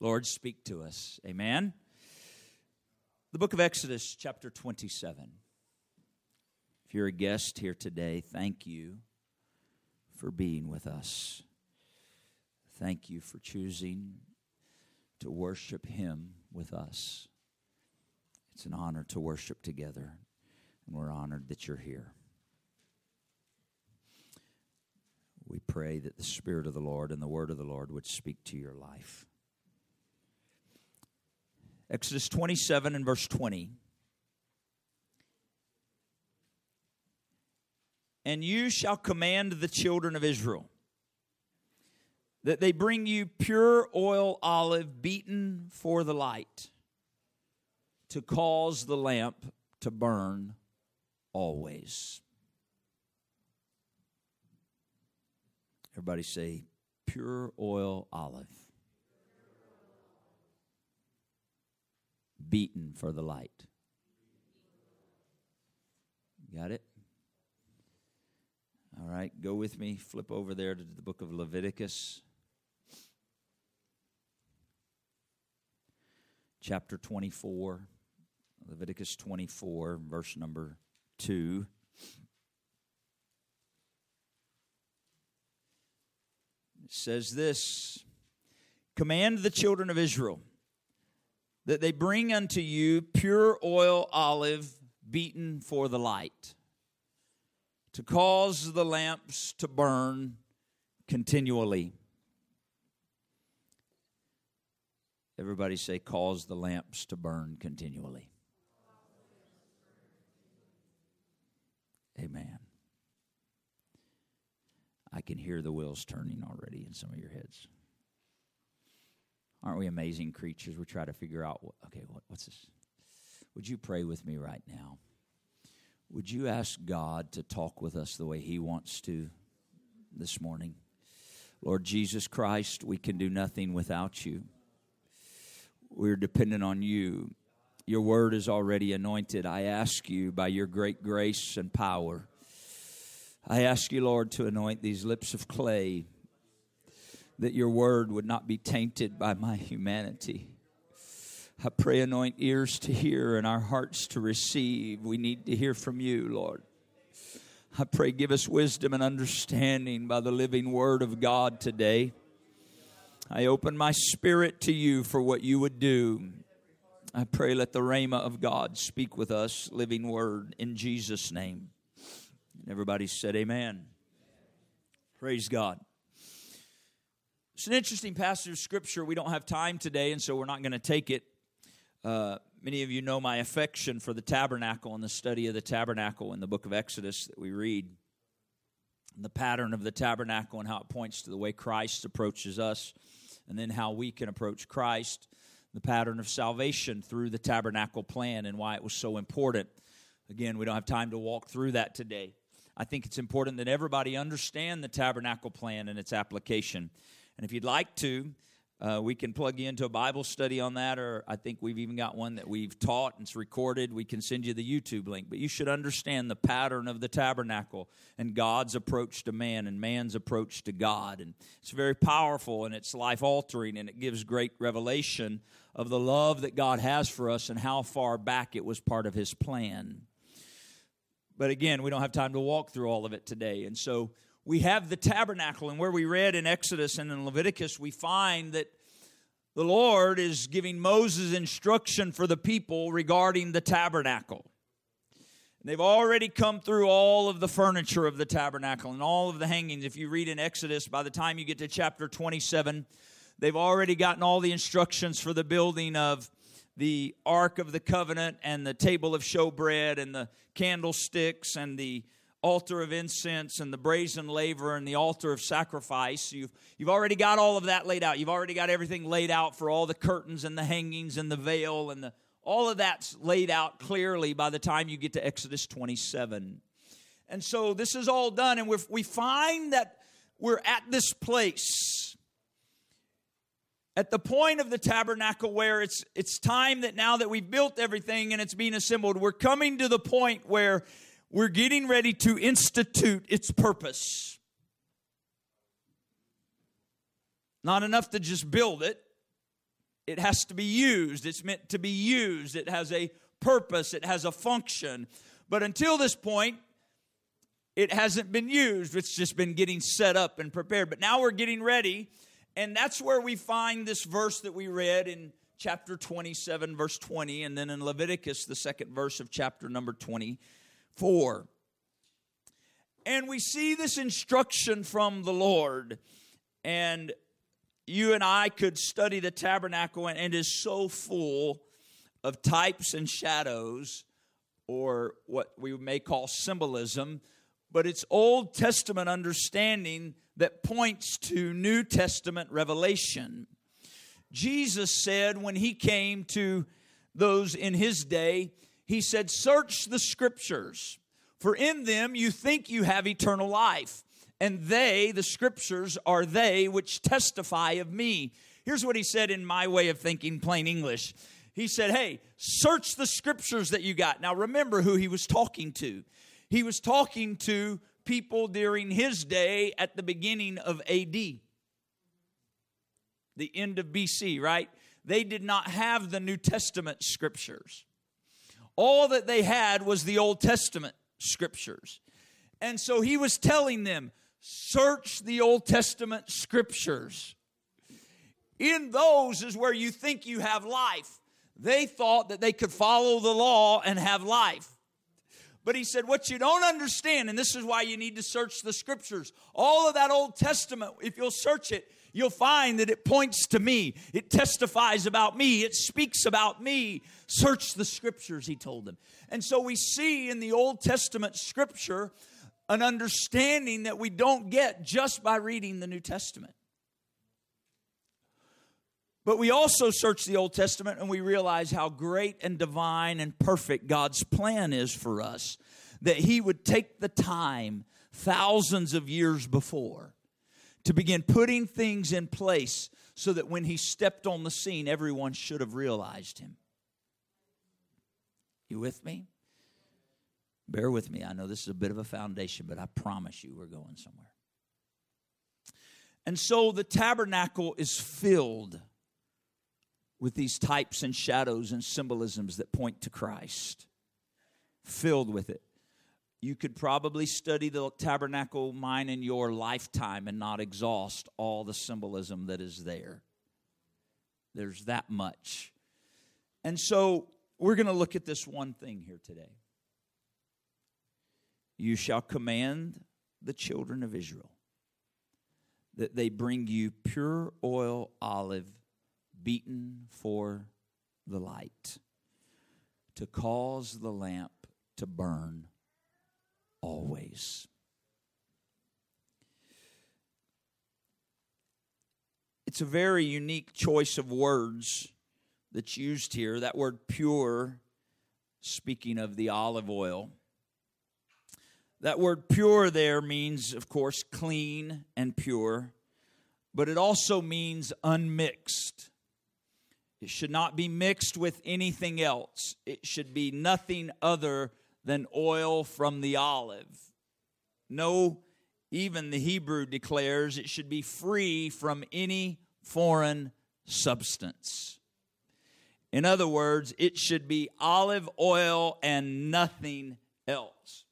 Lord, speak to us. Amen. The book of Exodus, chapter 27. If you're a guest here today, thank you for being with us. Thank you for choosing to worship Him with us. It's an honor to worship together, and we're honored that you're here. We pray that the Spirit of the Lord and the Word of the Lord would speak to your life. Exodus 27 and verse 20. And you shall command the children of Israel that they bring you pure oil olive beaten for the light to cause the lamp to burn always. Everybody say, pure oil olive. Beaten for the light. Got it? All right, go with me. Flip over there to the book of Leviticus. Chapter 24. Leviticus 24, verse number 2. It says this Command the children of Israel that they bring unto you pure oil olive beaten for the light, to cause the lamps to burn continually. Everybody say, cause the lamps to burn continually. Amen. I can hear the wheels turning already in some of your heads. Aren't we amazing creatures? We try to figure out, okay, what, what's this? Would you pray with me right now? Would you ask God to talk with us the way He wants to this morning? Lord Jesus Christ, we can do nothing without you. We're dependent on you. Your word is already anointed. I ask you by your great grace and power I ask you, Lord, to anoint these lips of clay, that your word would not be tainted by my humanity. I pray, anoint ears to hear and our hearts to receive. We need to hear from you, Lord. I pray, give us wisdom and understanding by the living word of God today. I open my spirit to you for what you would do. I pray, let the Rhema of God speak with us, living word, in Jesus' name. And Everybody said amen. Praise God. It's an interesting passage of scripture. We don't have time today, and so we're not going to take it. Uh, many of you know my affection for the tabernacle and the study of the tabernacle in the book of Exodus that we read. The pattern of the tabernacle and how it points to the way Christ approaches us, and then how we can approach Christ. The pattern of salvation through the tabernacle plan and why it was so important. Again, we don't have time to walk through that today. I think it's important that everybody understand the tabernacle plan and its application. And if you'd like to, uh, we can plug you into a Bible study on that, or I think we've even got one that we've taught and it's recorded. We can send you the YouTube link. But you should understand the pattern of the tabernacle and God's approach to man and man's approach to God. And it's very powerful and it's life altering and it gives great revelation of the love that God has for us and how far back it was part of His plan. But again, we don't have time to walk through all of it today. And so we have the tabernacle, and where we read in Exodus and in Leviticus, we find that the Lord is giving Moses instruction for the people regarding the tabernacle. They've already come through all of the furniture of the tabernacle and all of the hangings. If you read in Exodus, by the time you get to chapter 27, they've already gotten all the instructions for the building of the Ark of the Covenant and the table of showbread and the candlesticks and the altar of incense and the brazen laver and the altar of sacrifice. You've, you've already got all of that laid out. You've already got everything laid out for all the curtains and the hangings and the veil and the, all of that's laid out clearly by the time you get to Exodus 27. And so this is all done, and we find that we're at this place at the point of the tabernacle where it's it's time that now that we've built everything and it's being assembled we're coming to the point where we're getting ready to institute its purpose not enough to just build it it has to be used. It's meant to be used. It has a purpose, it has a function. But until this point, it hasn't been used. It's just been getting set up and prepared. But now we're getting ready. And that's where we find this verse that we read in chapter 27, verse 20, and then in Leviticus, the second verse of chapter number 24. And we see this instruction from the Lord. And you and I could study the tabernacle, and it is so full of types and shadows, or what we may call symbolism, but it's Old Testament understanding that points to New Testament revelation. Jesus said when he came to those in his day, he said, Search the scriptures, for in them you think you have eternal life and they, the scriptures, are they which testify of me. Here's what he said in my way of thinking, plain English. He said, Hey, search the scriptures that you got. Now remember who he was talking to. He was talking to people during his day at the beginning of AD, the end of BC, right? They did not have the New Testament scriptures. All that they had was the Old Testament scriptures. And so he was telling them, Search the Old Testament scriptures. In those is where you think you have life. They thought that they could follow the law and have life. But he said, What you don't understand, and this is why you need to search the scriptures, all of that Old Testament, if you'll search it, you'll find that it points to me. It testifies about me. It speaks about me. Search the scriptures, he told them. And so we see in the Old Testament scripture an understanding that we don't get just by reading the New Testament. But we also search the Old Testament and we realize how great and divine and perfect God's plan is for us. That He would take the time thousands of years before to begin putting things in place so that when He stepped on the scene, everyone should have realized Him. You with me? Bear with me. I know this is a bit of a foundation, but I promise you we're going somewhere. And so the tabernacle is filled with these types and shadows and symbolisms that point to Christ. Filled with it. You could probably study the tabernacle mine in your lifetime and not exhaust all the symbolism that is there. There's that much. And so we're going to look at this one thing here today. You shall command the children of Israel that they bring you pure oil olive beaten for the light to cause the lamp to burn always. It's a very unique choice of words that's used here. That word pure, speaking of the olive oil. That word pure there means, of course, clean and pure, but it also means unmixed. It should not be mixed with anything else. It should be nothing other than oil from the olive. No, even the Hebrew declares it should be free from any foreign substance. In other words, it should be olive oil and nothing else.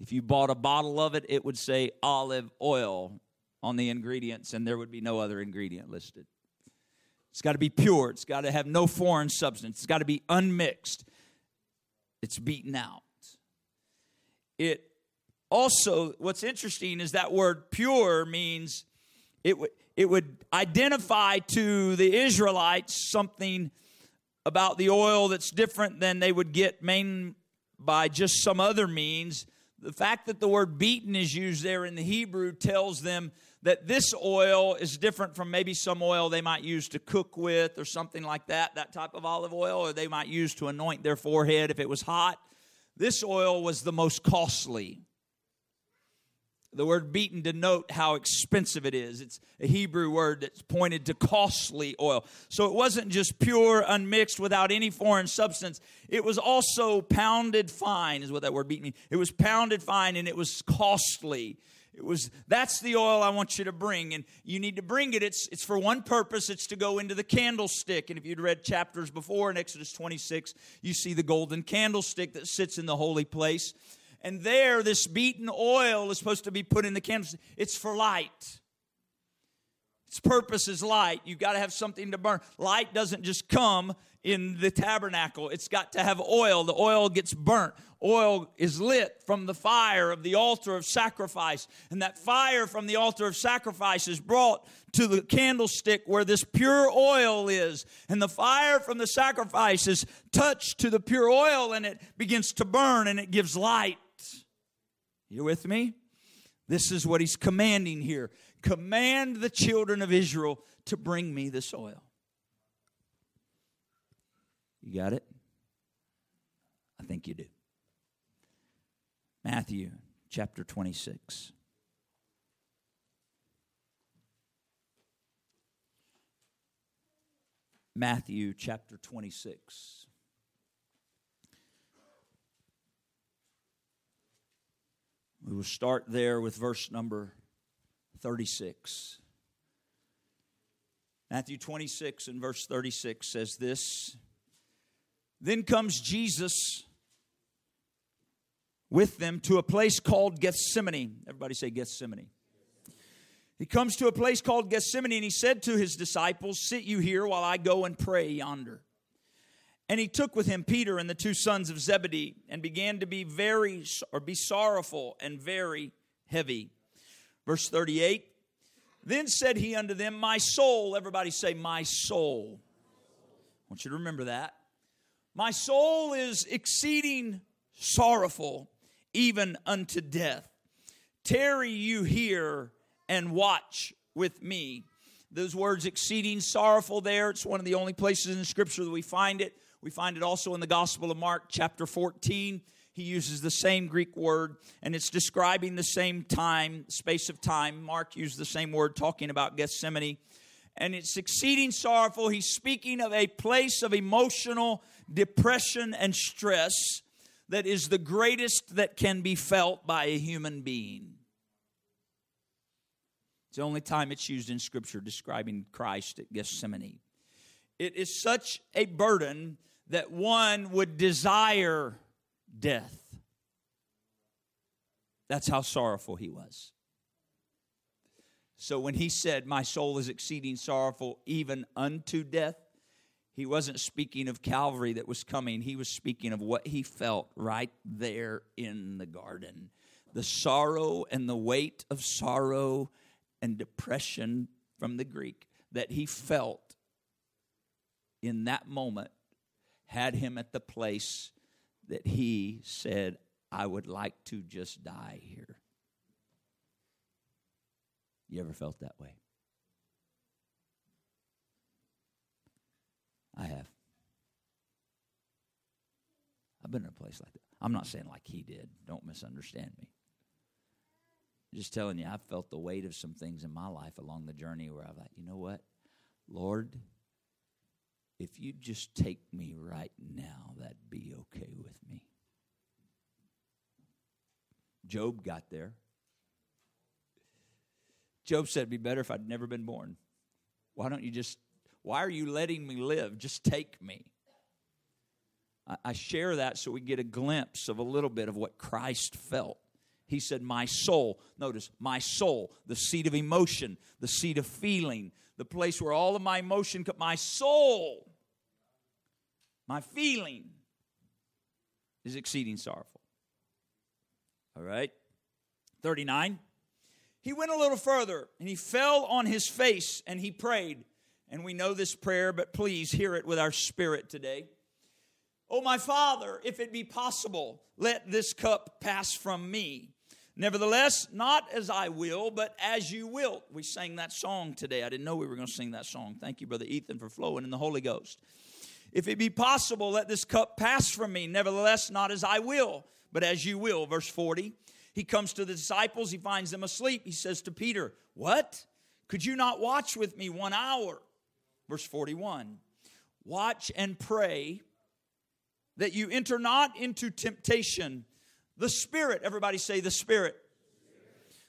If you bought a bottle of it, it would say olive oil on the ingredients, and there would be no other ingredient listed. It's got to be pure. It's got to have no foreign substance. It's got to be unmixed. It's beaten out. It also, what's interesting is that word pure means it would it would identify to the Israelites something about the oil that's different than they would get main by just some other means the fact that the word beaten is used there in the Hebrew tells them that this oil is different from maybe some oil they might use to cook with or something like that, that type of olive oil, or they might use to anoint their forehead if it was hot. This oil was the most costly. The word beaten denote how expensive it is. It's a Hebrew word that's pointed to costly oil. So it wasn't just pure, unmixed, without any foreign substance. It was also pounded fine, is what that word beaten means. It was pounded fine and it was costly. It was that's the oil I want you to bring, and you need to bring it. It's it's for one purpose. It's to go into the candlestick. And if you'd read chapters before in Exodus 26, you see the golden candlestick that sits in the holy place. And there, this beaten oil is supposed to be put in the candlestick. It's for light. Its purpose is light. You've got to have something to burn. Light doesn't just come in the tabernacle, it's got to have oil. The oil gets burnt oil is lit from the fire of the altar of sacrifice. And that fire from the altar of sacrifice is brought to the candlestick where this pure oil is. And the fire from the sacrifice is touched to the pure oil and it begins to burn and it gives light. You with me? This is what he's commanding here. Command the children of Israel to bring me this oil. You got it? I think you do. Matthew chapter 26. Matthew chapter 26. We will start there with verse number 36. Matthew 26 and verse 36 says this Then comes Jesus with them to a place called Gethsemane. Everybody say Gethsemane. He comes to a place called Gethsemane and he said to his disciples, Sit you here while I go and pray yonder. And he took with him Peter and the two sons of Zebedee and began to be very or be sorrowful and very heavy. Verse 38 Then said he unto them, My soul, everybody say, My soul. I want you to remember that. My soul is exceeding sorrowful even unto death. Tarry you here and watch with me. Those words, exceeding sorrowful, there, it's one of the only places in Scripture that we find it. We find it also in the Gospel of Mark, chapter 14. He uses the same Greek word, and it's describing the same time, space of time. Mark used the same word talking about Gethsemane. And it's exceeding sorrowful. He's speaking of a place of emotional depression and stress that is the greatest that can be felt by a human being. It's the only time it's used in Scripture describing Christ at Gethsemane. It is such a burden that one would desire death. That's how sorrowful he was. So when he said, My soul is exceeding sorrowful, even unto death, he wasn't speaking of Calvary that was coming. He was speaking of what he felt right there in the garden. The sorrow and the weight of sorrow and depression from the Greek that he felt in that moment had him at the place that he said, I would like to just die here. You ever felt that way? I have. I've been in a place like that. I'm not saying like he did. Don't misunderstand me. I'm just telling you, I've felt the weight of some things in my life along the journey where I've like, you know what? Lord, if you just take me right now, that'd be okay with me. Job got there. Job said it'd be better if I'd never been born. Why don't you just why are you letting me live? Just take me. I share that so we get a glimpse of a little bit of what Christ felt. He said, My soul, notice, my soul, the seat of emotion, the seat of feeling, the place where all of my emotion, my soul, my feeling is exceeding sorrowful. All right? 39. He went a little further and he fell on his face and he prayed and we know this prayer, but please hear it with our spirit today. Oh, my Father, if it be possible, let this cup pass from me. Nevertheless, not as I will, but as you will. We sang that song today. I didn't know we were going to sing that song. Thank you, Brother Ethan, for flowing in the Holy Ghost. If it be possible, let this cup pass from me. Nevertheless, not as I will, but as you will. Verse 40. He comes to the disciples, he finds them asleep. He says to Peter, What? Could you not watch with me one hour? Verse 41 Watch and pray that you enter not into temptation. The Spirit, everybody say the Spirit.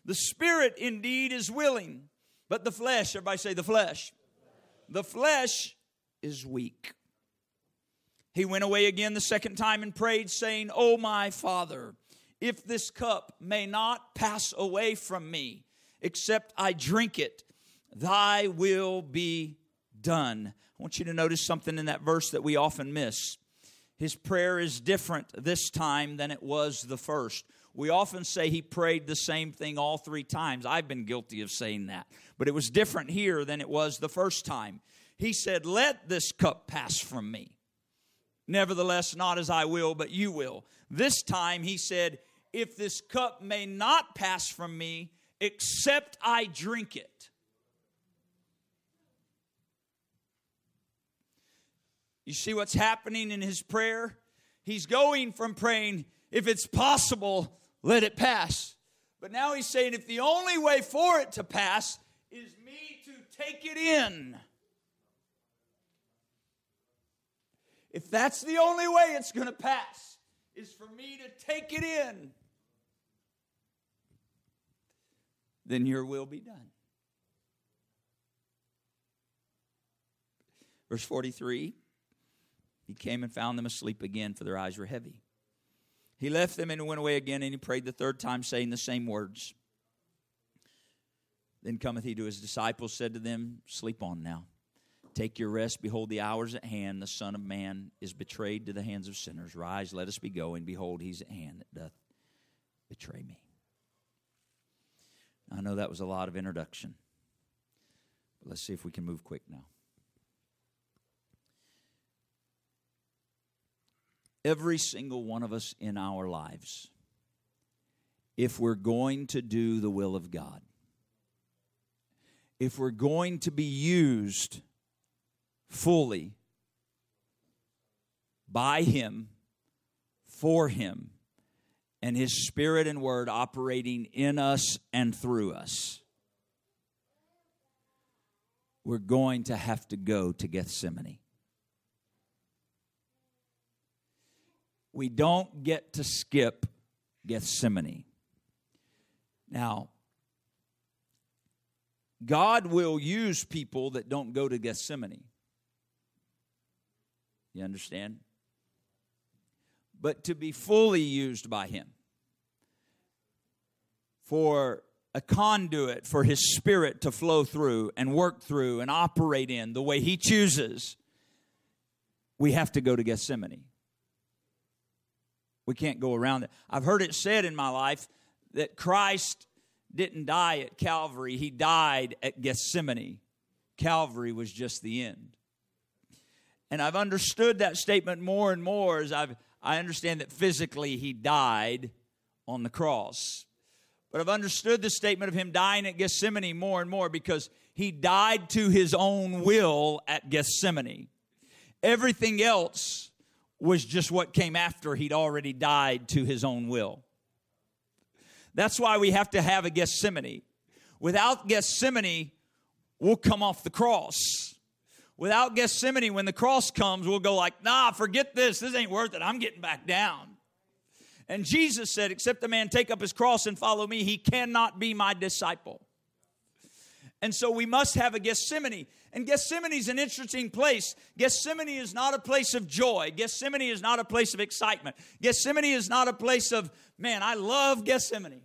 The spirit indeed is willing, but the flesh, everybody say the flesh. The flesh is weak. He went away again the second time and prayed, saying, O my Father, if this cup may not pass away from me, except I drink it, thy will be done. I want you to notice something in that verse that we often miss. His prayer is different this time than it was the first. We often say he prayed the same thing all three times. I've been guilty of saying that. But it was different here than it was the first time. He said, Let this cup pass from me. Nevertheless, not as I will, but you will. This time he said, If this cup may not pass from me, except I drink it. You see what's happening in his prayer? He's going from praying, if it's possible, let it pass. But now he's saying, if the only way for it to pass is me to take it in, if that's the only way it's going to pass, is for me to take it in, then your will be done. Verse 43 He came and found them asleep again, for their eyes were heavy. He left them and went away again, and he prayed the third time, saying the same words. Then cometh he to his disciples, said to them, Sleep on now. Take your rest. Behold, the hour's at hand. The Son of Man is betrayed to the hands of sinners. Rise, let us be going. Behold, he's at hand that doth betray me. I know that was a lot of introduction. But let's see if we can move quick now. every single one of us in our lives, if we're going to do the will of God, if we're going to be used fully by Him, for Him, and His Spirit and Word operating in us and through us, we're going to have to go to Gethsemane. we don't get to skip Gethsemane. Now, God will use people that don't go to Gethsemane. You understand? But to be fully used by Him, for a conduit for His Spirit to flow through and work through and operate in the way He chooses, we have to go to Gethsemane. We can't go around it. I've heard it said in my life that Christ didn't die at Calvary, he died at Gethsemane. Calvary was just the end. And I've understood that statement more and more as I've I understand that physically he died on the cross. But I've understood the statement of him dying at Gethsemane more and more because he died to his own will at Gethsemane. Everything else was just what came after he'd already died to his own will. That's why we have to have a Gethsemane. Without Gethsemane, we'll come off the cross. Without Gethsemane, when the cross comes, we'll go like, nah, forget this. This ain't worth it. I'm getting back down. And Jesus said, except a man take up his cross and follow me, he cannot be my disciple. And so we must have a Gethsemane. And Gethsemane is an interesting place. Gethsemane is not a place of joy. Gethsemane is not a place of excitement. Gethsemane is not a place of, man, I love Gethsemane.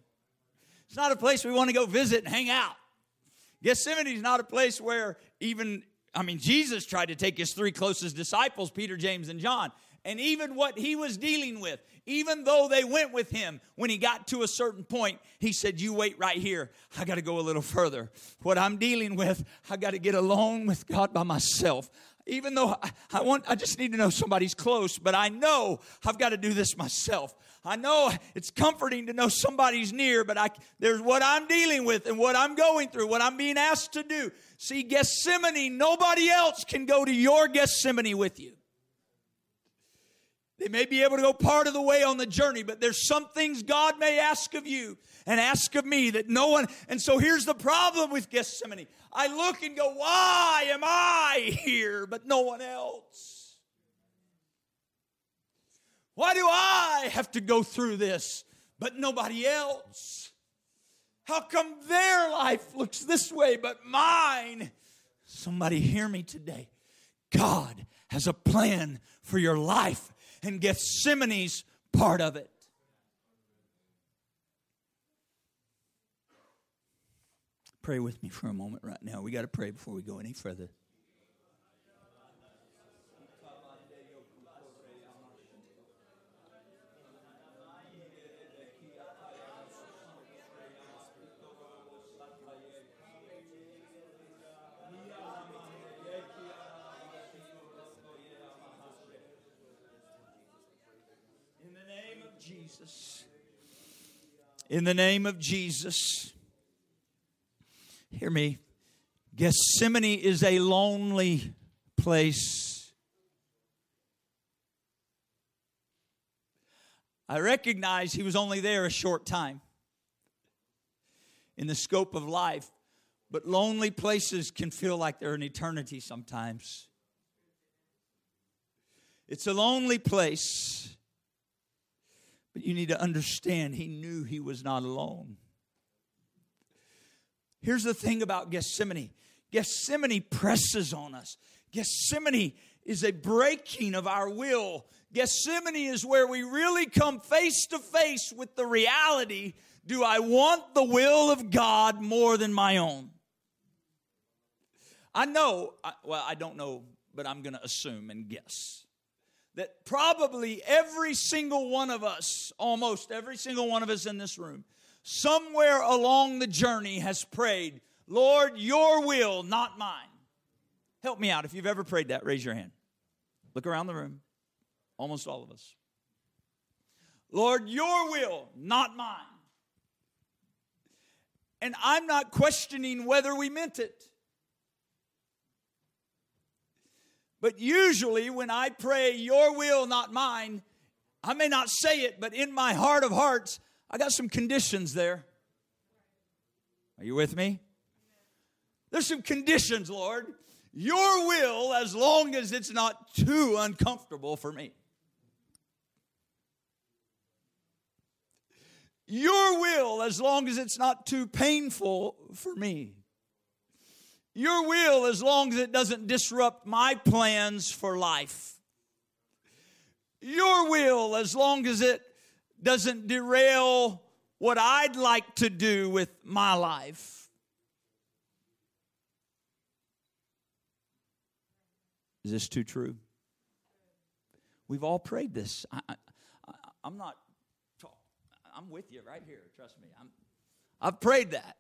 It's not a place we want to go visit and hang out. Gethsemane is not a place where even, I mean, Jesus tried to take his three closest disciples, Peter, James, and John. And even what he was dealing with, even though they went with him, when he got to a certain point, he said, You wait right here. I got to go a little further. What I'm dealing with, I got to get alone with God by myself. Even though I, I want, I just need to know somebody's close, but I know I've got to do this myself. I know it's comforting to know somebody's near, but I, there's what I'm dealing with and what I'm going through, what I'm being asked to do. See, Gethsemane, nobody else can go to your Gethsemane with you. They may be able to go part of the way on the journey, but there's some things God may ask of you and ask of me that no one. And so here's the problem with Gethsemane. I look and go, why am I here, but no one else? Why do I have to go through this, but nobody else? How come their life looks this way, but mine? Somebody hear me today. God has a plan for your life, and Gethsemane's part of it. Pray with me for a moment right now. We got to pray before we go any further. Jesus. In the name of Jesus. Hear me. Gethsemane is a lonely place. I recognize he was only there a short time in the scope of life, but lonely places can feel like they're an eternity sometimes. It's a lonely place. But you need to understand, he knew he was not alone. Here's the thing about Gethsemane Gethsemane presses on us. Gethsemane is a breaking of our will. Gethsemane is where we really come face to face with the reality do I want the will of God more than my own? I know, well, I don't know, but I'm going to assume and guess that probably every single one of us, almost every single one of us in this room, somewhere along the journey has prayed, Lord, your will, not mine. Help me out. If you've ever prayed that, raise your hand. Look around the room. Almost all of us. Lord, your will, not mine. And I'm not questioning whether we meant it. But usually, when I pray, Your will, not mine, I may not say it, but in my heart of hearts, I got some conditions there. Are you with me? There's some conditions, Lord. Your will, as long as it's not too uncomfortable for me. Your will, as long as it's not too painful for me. Your will, as long as it doesn't disrupt my plans for life. Your will, as long as it doesn't derail what I'd like to do with my life. Is this too true? We've all prayed this. I, am not. I'm with you right here. Trust me. I'm. I've prayed that.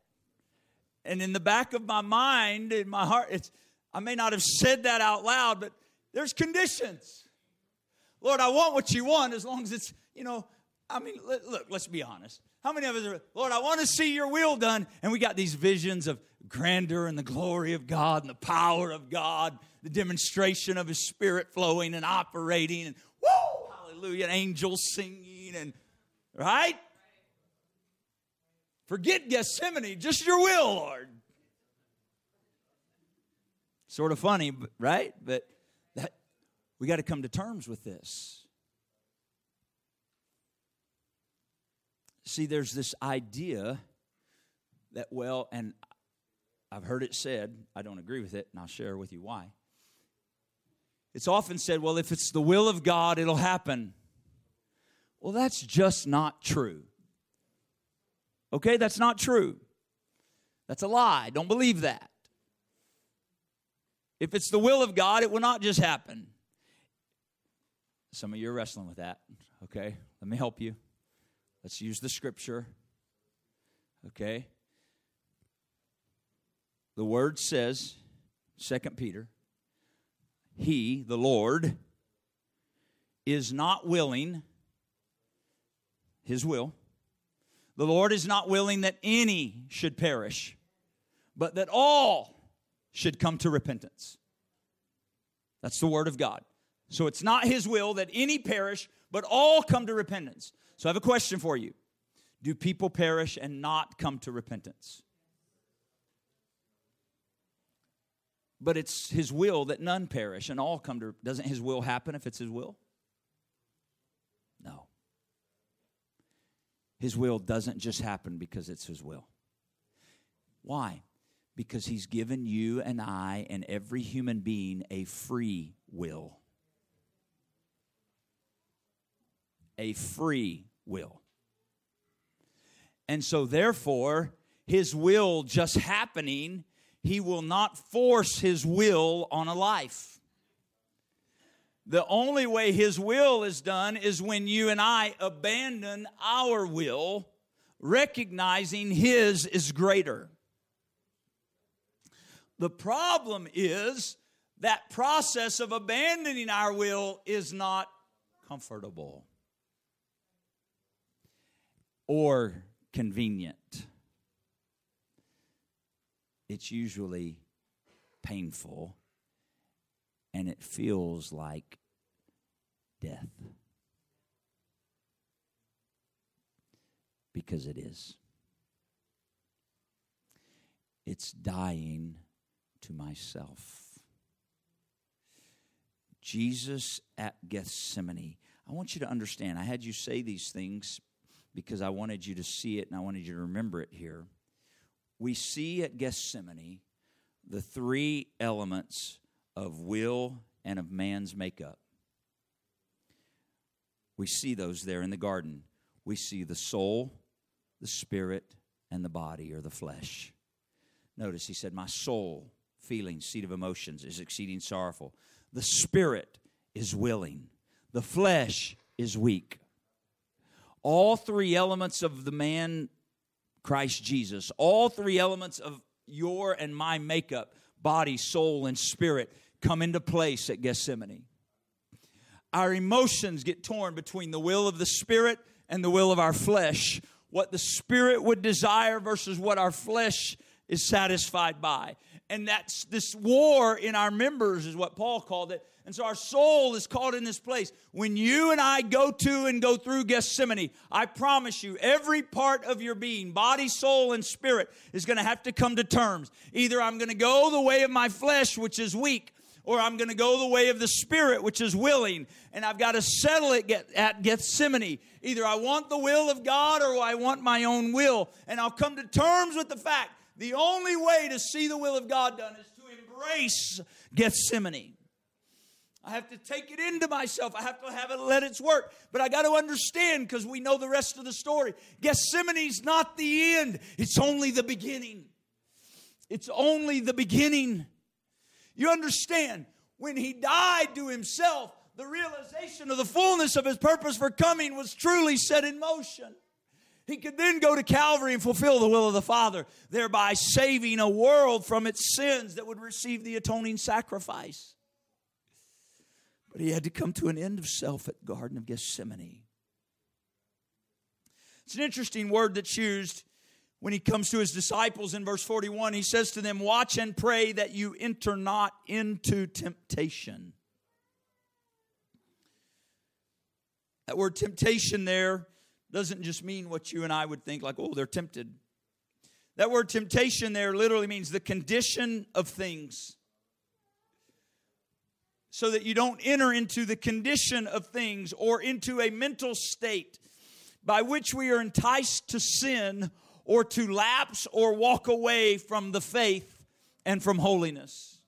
And in the back of my mind, in my heart, it's, I may not have said that out loud, but there's conditions. Lord, I want what you want as long as it's, you know, I mean, look, let's be honest. How many of us are, Lord, I want to see your will done? And we got these visions of grandeur and the glory of God and the power of God, the demonstration of his spirit flowing and operating, and whoa, hallelujah, angels singing, and right? Forget Gethsemane, just your will, Lord. Sort of funny, right? But that we got to come to terms with this. See, there's this idea that, well, and I've heard it said, I don't agree with it, and I'll share with you why. It's often said, well, if it's the will of God, it'll happen. Well, that's just not true. Okay, that's not true. That's a lie. Don't believe that. If it's the will of God, it will not just happen. Some of you are wrestling with that. Okay, let me help you. Let's use the scripture. Okay. The word says, Second Peter, He, the Lord, is not willing, His will, the Lord is not willing that any should perish, but that all should come to repentance. That's the word of God. So it's not his will that any perish, but all come to repentance. So I have a question for you Do people perish and not come to repentance? But it's his will that none perish and all come to. Doesn't his will happen if it's his will? No. His will doesn't just happen because it's His will. Why? Because He's given you and I and every human being a free will. A free will. And so, therefore, His will just happening, He will not force His will on a life. The only way His will is done is when you and I abandon our will, recognizing His is greater. The problem is that process of abandoning our will is not comfortable or convenient. It's usually painful and it feels like death. Because it is. It's dying to myself. Jesus at Gethsemane. I want you to understand, I had you say these things because I wanted you to see it and I wanted you to remember it here. We see at Gethsemane the three elements of will and of man's makeup. We see those there in the garden. We see the soul, the spirit, and the body or the flesh. Notice he said, My soul, feeling, seat of emotions, is exceeding sorrowful. The spirit is willing, the flesh is weak. All three elements of the man, Christ Jesus, all three elements of your and my makeup, body, soul, and spirit, come into place at Gethsemane. Our emotions get torn between the will of the Spirit and the will of our flesh. What the Spirit would desire versus what our flesh is satisfied by. And that's this war in our members, is what Paul called it. And so our soul is caught in this place. When you and I go to and go through Gethsemane, I promise you, every part of your being, body, soul, and spirit, is going to have to come to terms. Either I'm going to go the way of my flesh, which is weak, or I'm going to go the way of the Spirit, which is willing, and I've got to settle it at Gethsemane. Either I want the will of God or I want my own will. And I'll come to terms with the fact the only way to see the will of God done is to embrace Gethsemane. I have to take it into myself. I have to have it let its work. But I got to understand because we know the rest of the story. Gethsemane's not the end, it's only the beginning. It's only the beginning. You understand, when he died to himself, the realization of the fullness of his purpose for coming was truly set in motion. He could then go to Calvary and fulfill the will of the Father, thereby saving a world from its sins that would receive the atoning sacrifice. But he had to come to an end of self at Garden of Gethsemane. It's an interesting word that's used when he comes to his disciples in verse 41, he says to them, Watch and pray that you enter not into temptation. That word temptation there doesn't just mean what you and I would think, like, oh, they're tempted. That word temptation there literally means the condition of things. So that you don't enter into the condition of things or into a mental state by which we are enticed to sin or to lapse or walk away from the faith and from holiness.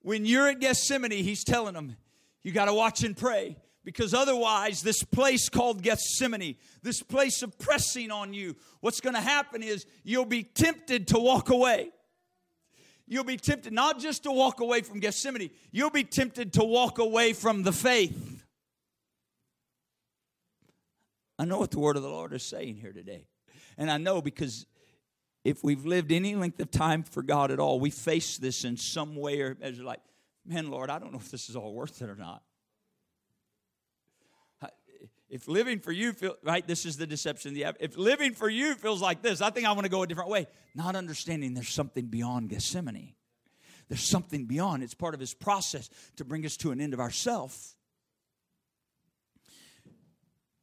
When you're at Gethsemane, he's telling them, you got to watch and pray because otherwise, this place called Gethsemane, this place of pressing on you, what's going to happen is you'll be tempted to walk away. You'll be tempted not just to walk away from Gethsemane, you'll be tempted to walk away from the faith. I know what the word of the Lord is saying here today. And I know because if we've lived any length of time for God at all, we face this in some way or as like, man, Lord, I don't know if this is all worth it or not. If living for you feel right, this is the deception. If living for you feels like this, I think I want to go a different way. Not understanding there's something beyond Gethsemane. There's something beyond. It's part of his process to bring us to an end of ourself.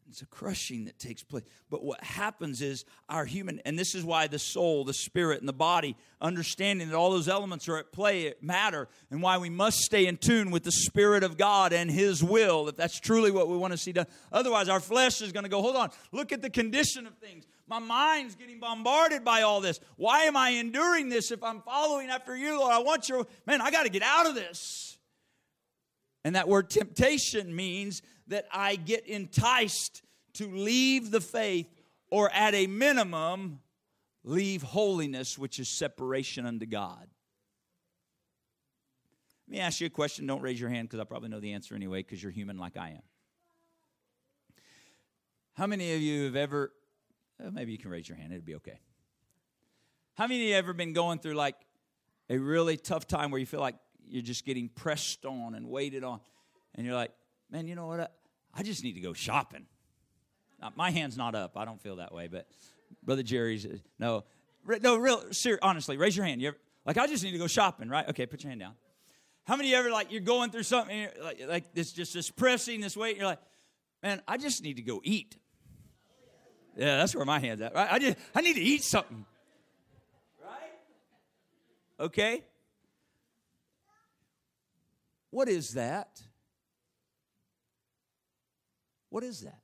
It's a crushing that takes place. But what happens is our human, and this is why the soul, the spirit, and the body, understanding that all those elements are at play, matter, and why we must stay in tune with the Spirit of God and His will, if that's truly what we want to see done. Otherwise, our flesh is going to go, hold on, look at the condition of things. My mind's getting bombarded by all this. Why am I enduring this if I'm following after you, Lord? I want your, man, I got to get out of this. And that word temptation means that I get enticed to leave the faith or at a minimum, leave holiness, which is separation unto God. Let me ask you a question. Don't raise your hand because I probably know the answer anyway because you're human like I am. How many of you have ever, uh, maybe you can raise your hand, it'd be okay. How many of you have ever been going through like a really tough time where you feel like you're just getting pressed on and weighted on, and you're like, man, you know what? I, just need to go shopping. Now, my hand's not up. I don't feel that way, but Brother Jerry's, uh, no, no, real, ser- honestly, raise your hand. You ever, like, I just need to go shopping, right? Okay, put your hand down. How many ever, like, you're going through something, like, like this, just this pressing, this weight, you're like, man, I just need to go eat. Yeah, that's where my hand's at, right? I just, I need to eat something. Right? Okay? What is that? What is that?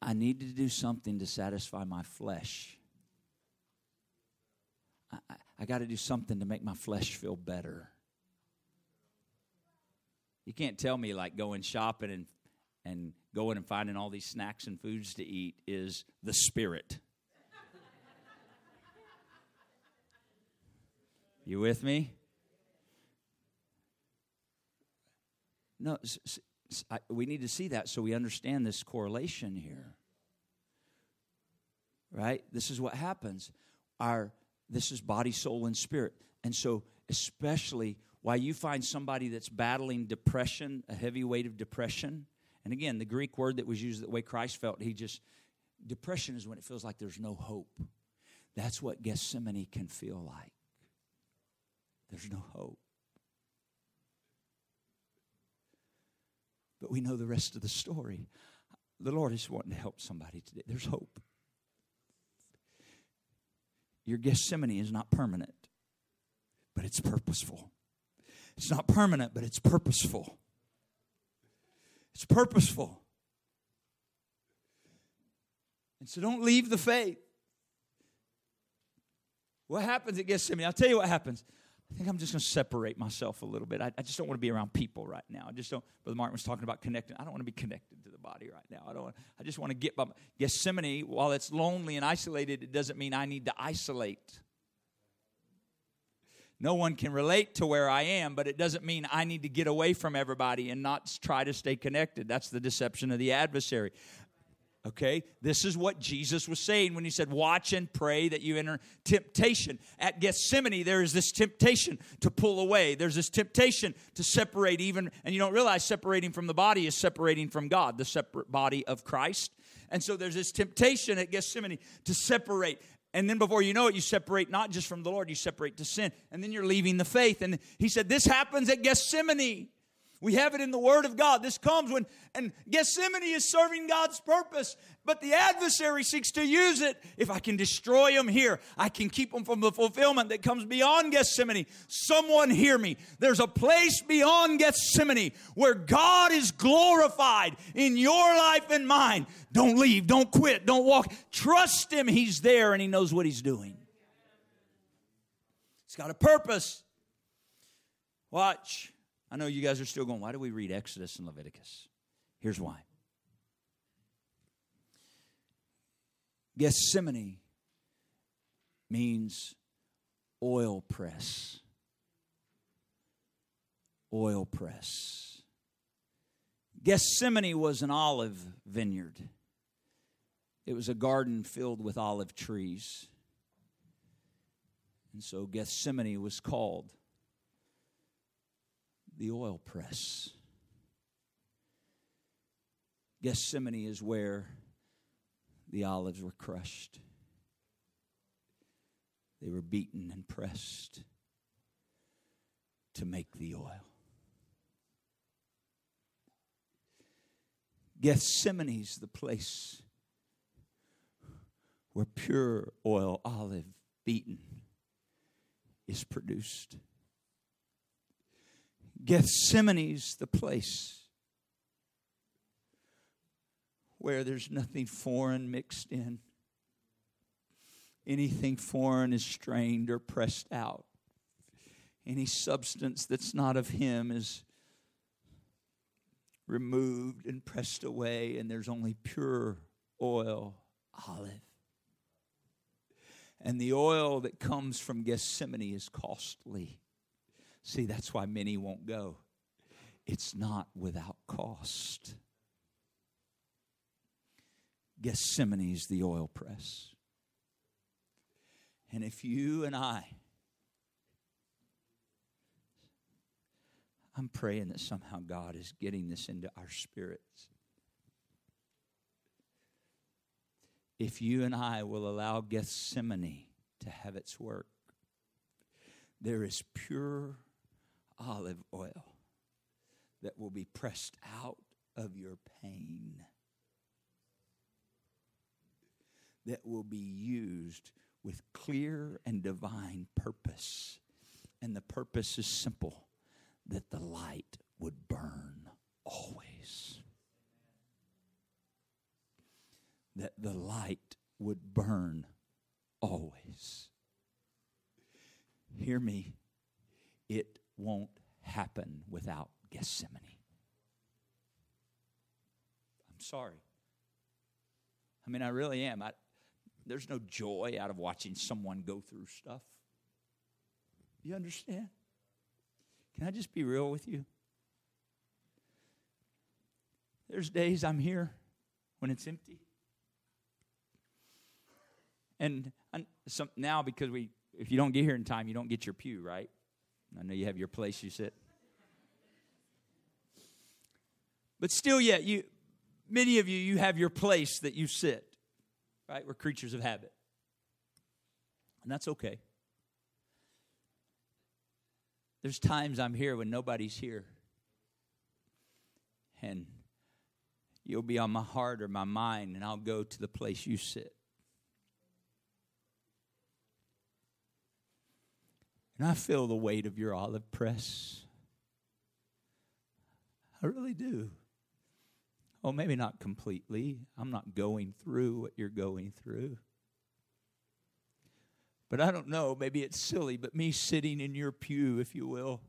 I need to do something to satisfy my flesh. I, I, I got to do something to make my flesh feel better. You can't tell me like going shopping and, and going and finding all these snacks and foods to eat is the spirit. You with me? No, we need to see that so we understand this correlation here. Right? This is what happens. Our this is body, soul, and spirit. And so, especially why you find somebody that's battling depression, a heavy weight of depression. And again, the Greek word that was used the way Christ felt, he just depression is when it feels like there's no hope. That's what Gethsemane can feel like. There's no hope. But we know the rest of the story. The Lord is wanting to help somebody today. There's hope. Your Gethsemane is not permanent, but it's purposeful. It's not permanent, but it's purposeful. It's purposeful. And so don't leave the faith. What happens at Gethsemane? I'll tell you what happens. I think I'm just going to separate myself a little bit. I, I, just don't want to be around people right now. I just don't. Brother Martin was talking about connecting. I don't want to be connected to the body right now. I don't. Want, I just want to get by. Gethsemane, while it's lonely and isolated, it doesn't mean I need to isolate. No one can relate to where I am, but it doesn't mean I need to get away from everybody and not try to stay connected. That's the deception of the adversary. Okay, this is what Jesus was saying when he said, Watch and pray that you enter temptation. At Gethsemane, there is this temptation to pull away. There's this temptation to separate, even, and you don't realize separating from the body is separating from God, the separate body of Christ. And so there's this temptation at Gethsemane to separate. And then before you know it, you separate not just from the Lord, you separate to sin. And then you're leaving the faith. And he said, This happens at Gethsemane. We have it in the Word of God. This comes when, and Gethsemane is serving God's purpose, but the adversary seeks to use it. If I can destroy them here, I can keep them from the fulfillment that comes beyond Gethsemane. Someone hear me. There's a place beyond Gethsemane where God is glorified in your life and mine. Don't leave, don't quit, don't walk. Trust Him, He's there and He knows what He's doing. It's got a purpose. Watch. I know you guys are still going, why do we read Exodus and Leviticus? Here's why. Gethsemane means oil press. Oil press. Gethsemane was an olive vineyard. It was a garden filled with olive trees. And so Gethsemane was called the oil press. Gethsemane is where the olives were crushed. They were beaten and pressed to make the oil. Gethsemane's the place where pure oil, olive beaten, is produced. Gethsemane's the place where there's nothing foreign mixed in. Anything foreign is strained or pressed out. Any substance that's not of Him is removed and pressed away, and there's only pure oil, olive. And the oil that comes from Gethsemane is costly. See, that's why many won't go. It's not without cost. Gethsemane is the oil press. And if you and I, I'm praying that somehow God is getting this into our spirits. If you and I will allow Gethsemane to have its work, there is pure olive oil that will be pressed out of your pain, that will be used with clear and divine purpose. And the purpose is simple that the light would burn always. That the light would burn always. Hear me, it won't happen without Gethsemane. I'm sorry. I mean, I really am. I, there's no joy out of watching someone go through stuff. You understand? Can I just be real with you? There's days I'm here when it's empty. And some, now, because we, if you don't get here in time, you don't get your pew, right? I know you have your place you sit. But still, yet, you, many of you, you have your place that you sit, right? We're creatures of habit. And that's okay. There's times I'm here when nobody's here. And you'll be on my heart or my mind, and I'll go to the place you sit. And I feel the weight of your olive press. I really do. Oh, maybe not completely. I'm not going through what you're going through. But I don't know, maybe it's silly, but me sitting in your pew, if you will,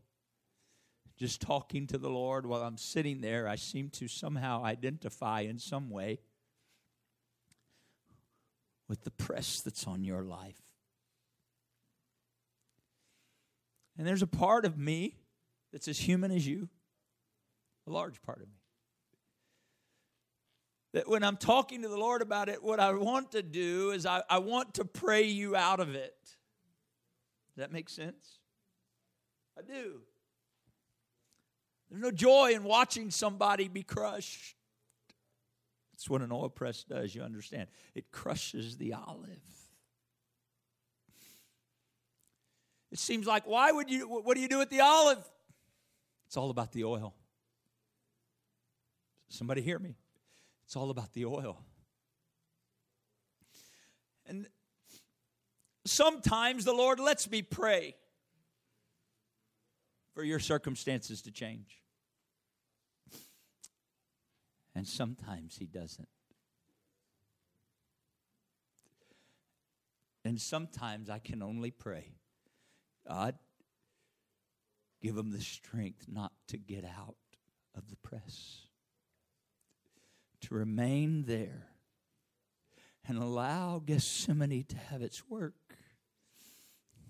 just talking to the Lord while I'm sitting there, I seem to somehow identify in some way with the press that's on your life. And there's a part of me that's as human as you, a large part of me. That when I'm talking to the Lord about it, what I want to do is I, I want to pray you out of it. Does that make sense? I do. There's no joy in watching somebody be crushed. That's what an oil press does, you understand. It crushes the olive. It seems like, why would you, what do you do with the olive? It's all about the oil. Somebody hear me. It's all about the oil. And sometimes the Lord lets me pray for your circumstances to change. And sometimes He doesn't. And sometimes I can only pray God, give them the strength not to get out of the press, to remain there and allow Gethsemane to have its work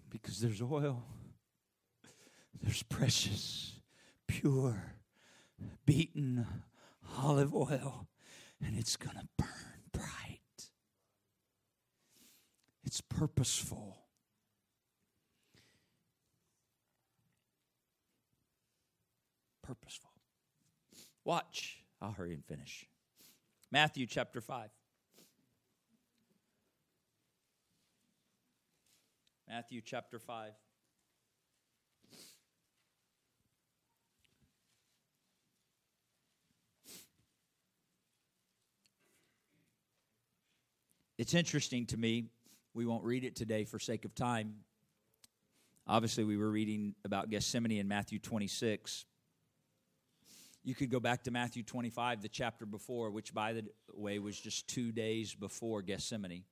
because there's oil, there's precious, pure, beaten olive oil, and it's going to burn bright. It's purposeful. Purposeful. Watch. I'll hurry and finish. Matthew chapter 5. Matthew chapter 5. It's interesting to me. We won't read it today for sake of time. Obviously, we were reading about Gethsemane in Matthew 26. You could go back to Matthew 25, the chapter before, which, by the way, was just two days before Gethsemane.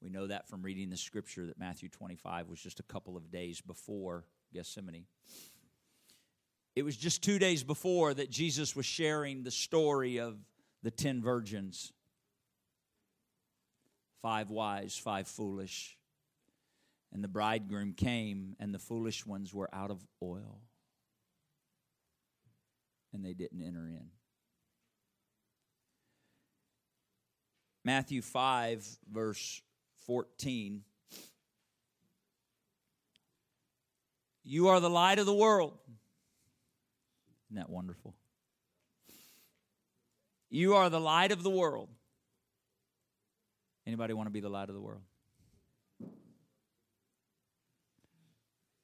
We know that from reading the scripture that Matthew 25 was just a couple of days before Gethsemane. It was just two days before that Jesus was sharing the story of the ten virgins five wise, five foolish. And the bridegroom came, and the foolish ones were out of oil and they didn't enter in. Matthew 5, verse 14. You are the light of the world. Isn't that wonderful? You are the light of the world. Anybody want to be the light of the world?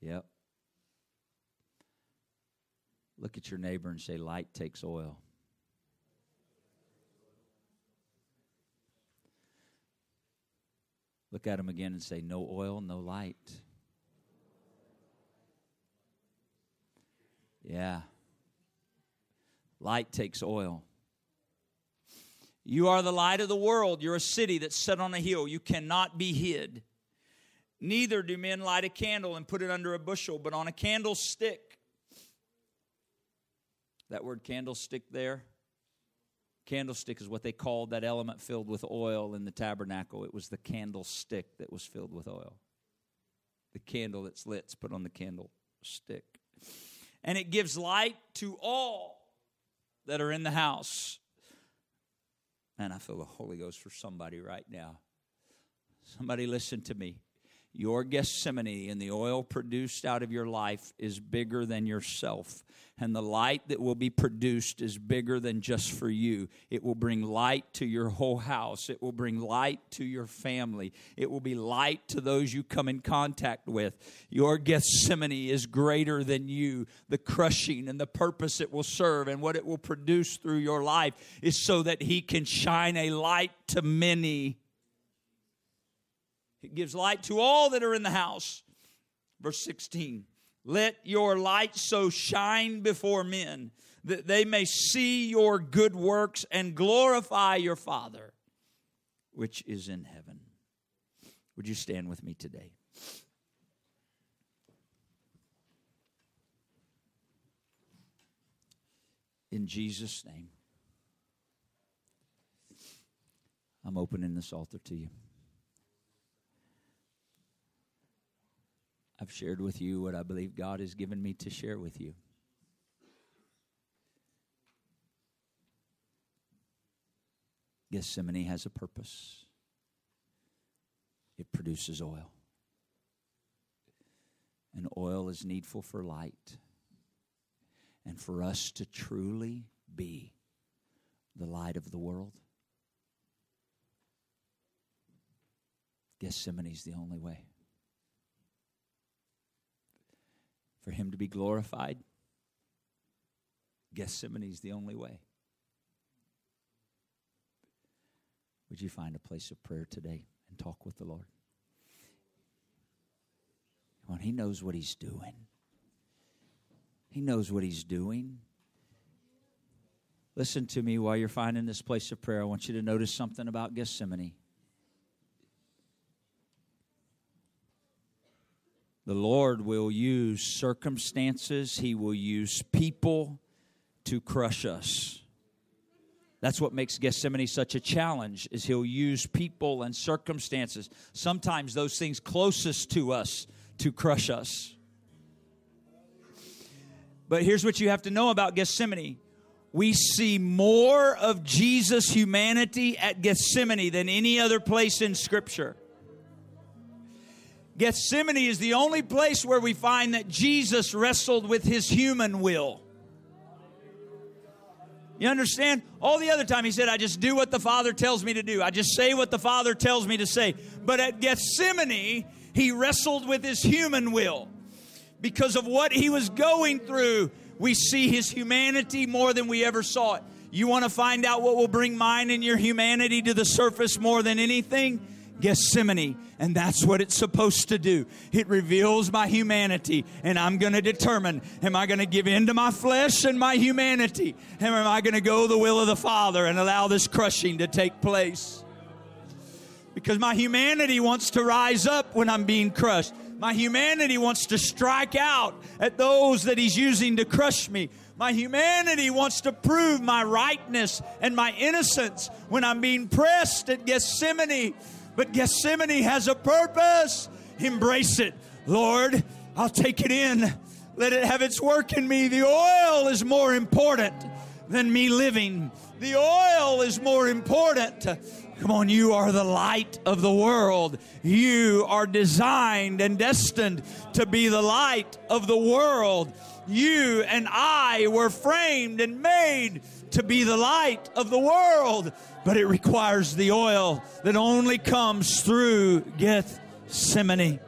Yep. Look at your neighbor and say, Light takes oil. Look at him again and say, No oil, no light. Yeah. Light takes oil. You are the light of the world. You're a city that's set on a hill. You cannot be hid. Neither do men light a candle and put it under a bushel, but on a candlestick that word candlestick there, candlestick is what they called that element filled with oil in the tabernacle. It was the candlestick that was filled with oil. The candle that's lit is put on the candlestick. And it gives light to all that are in the house. And I feel the Holy Ghost for somebody right now. Somebody listen to me. Your Gethsemane and the oil produced out of your life is bigger than yourself. And the light that will be produced is bigger than just for you. It will bring light to your whole house. It will bring light to your family. It will be light to those you come in contact with. Your Gethsemane is greater than you. The crushing and the purpose it will serve and what it will produce through your life is so that He can shine a light to many it gives light to all that are in the house. Verse 16 Let your light so shine before men that they may see your good works and glorify your Father which is in heaven. Would you stand with me today? In Jesus' name, I'm opening this altar to you. I've shared with you what I believe God has given me to share with you. Gethsemane has a purpose. It produces oil. And oil is needful for light. And for us to truly be the light of the world, Gethsemane is the only way. For him to be glorified, Gethsemane is the only way. Would you find a place of prayer today and talk with the Lord? Well, he knows what he's doing. He knows what he's doing. Listen to me while you're finding this place of prayer. I want you to notice something about Gethsemane. The Lord will use circumstances, He will use people to crush us. That's what makes Gethsemane such a challenge is he'll use people and circumstances, sometimes those things closest to us to crush us. But here's what you have to know about Gethsemane. We see more of Jesus' humanity at Gethsemane than any other place in Scripture. Gethsemane is the only place where we find that Jesus wrestled with his human will. You understand? All the other time he said, I just do what the Father tells me to do. I just say what the Father tells me to say. But at Gethsemane, he wrestled with his human will. Because of what he was going through, we see his humanity more than we ever saw it. You want to find out what will bring mine and your humanity to the surface more than anything? Gethsemane, and that's what it's supposed to do. It reveals my humanity, and I'm going to determine am I going to give in to my flesh and my humanity? And am I going to go the will of the Father and allow this crushing to take place? Because my humanity wants to rise up when I'm being crushed. My humanity wants to strike out at those that He's using to crush me. My humanity wants to prove my rightness and my innocence when I'm being pressed at Gethsemane but Gethsemane has a purpose. Embrace it. Lord, I'll take it in. Let it have its work in me. The oil is more important than me living. The oil is more important. Come on, you are the light of the world. You are designed and destined to be the light of the world. You and I were framed and made to be the light of the world but it requires the oil that only comes through Gethsemane.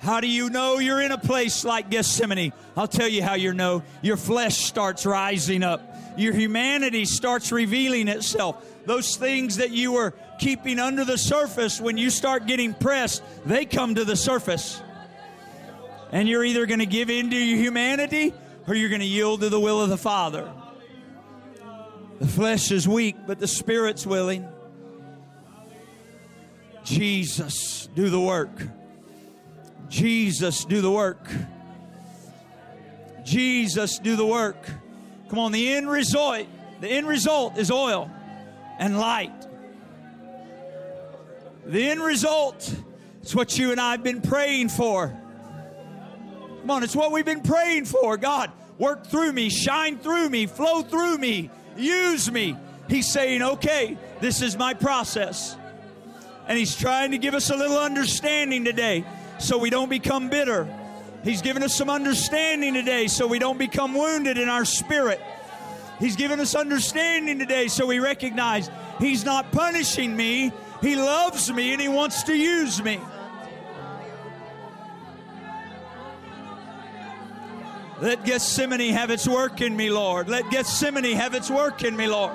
How do you know you're in a place like Gethsemane? I'll tell you how you know. Your flesh starts rising up. Your humanity starts revealing itself. Those things that you were keeping under the surface, when you start getting pressed, they come to the surface. And you're either going to give in to your humanity or you're going to yield to the will of the Father. The flesh is weak, but the spirit's willing. Jesus, do the work. Jesus, do the work. Jesus, do the work. Come on, the end result, the end result is oil and light. The end result is what you and I have been praying for. Come on, it's what we've been praying for. God, work through me, shine through me, flow through me, Use me. He's saying, okay, this is my process. And He's trying to give us a little understanding today so we don't become bitter. He's given us some understanding today so we don't become wounded in our spirit. He's given us understanding today so we recognize He's not punishing me, He loves me and He wants to use me. Let Gethsemane have its work in me, Lord. Let Gethsemane have its work in me, Lord.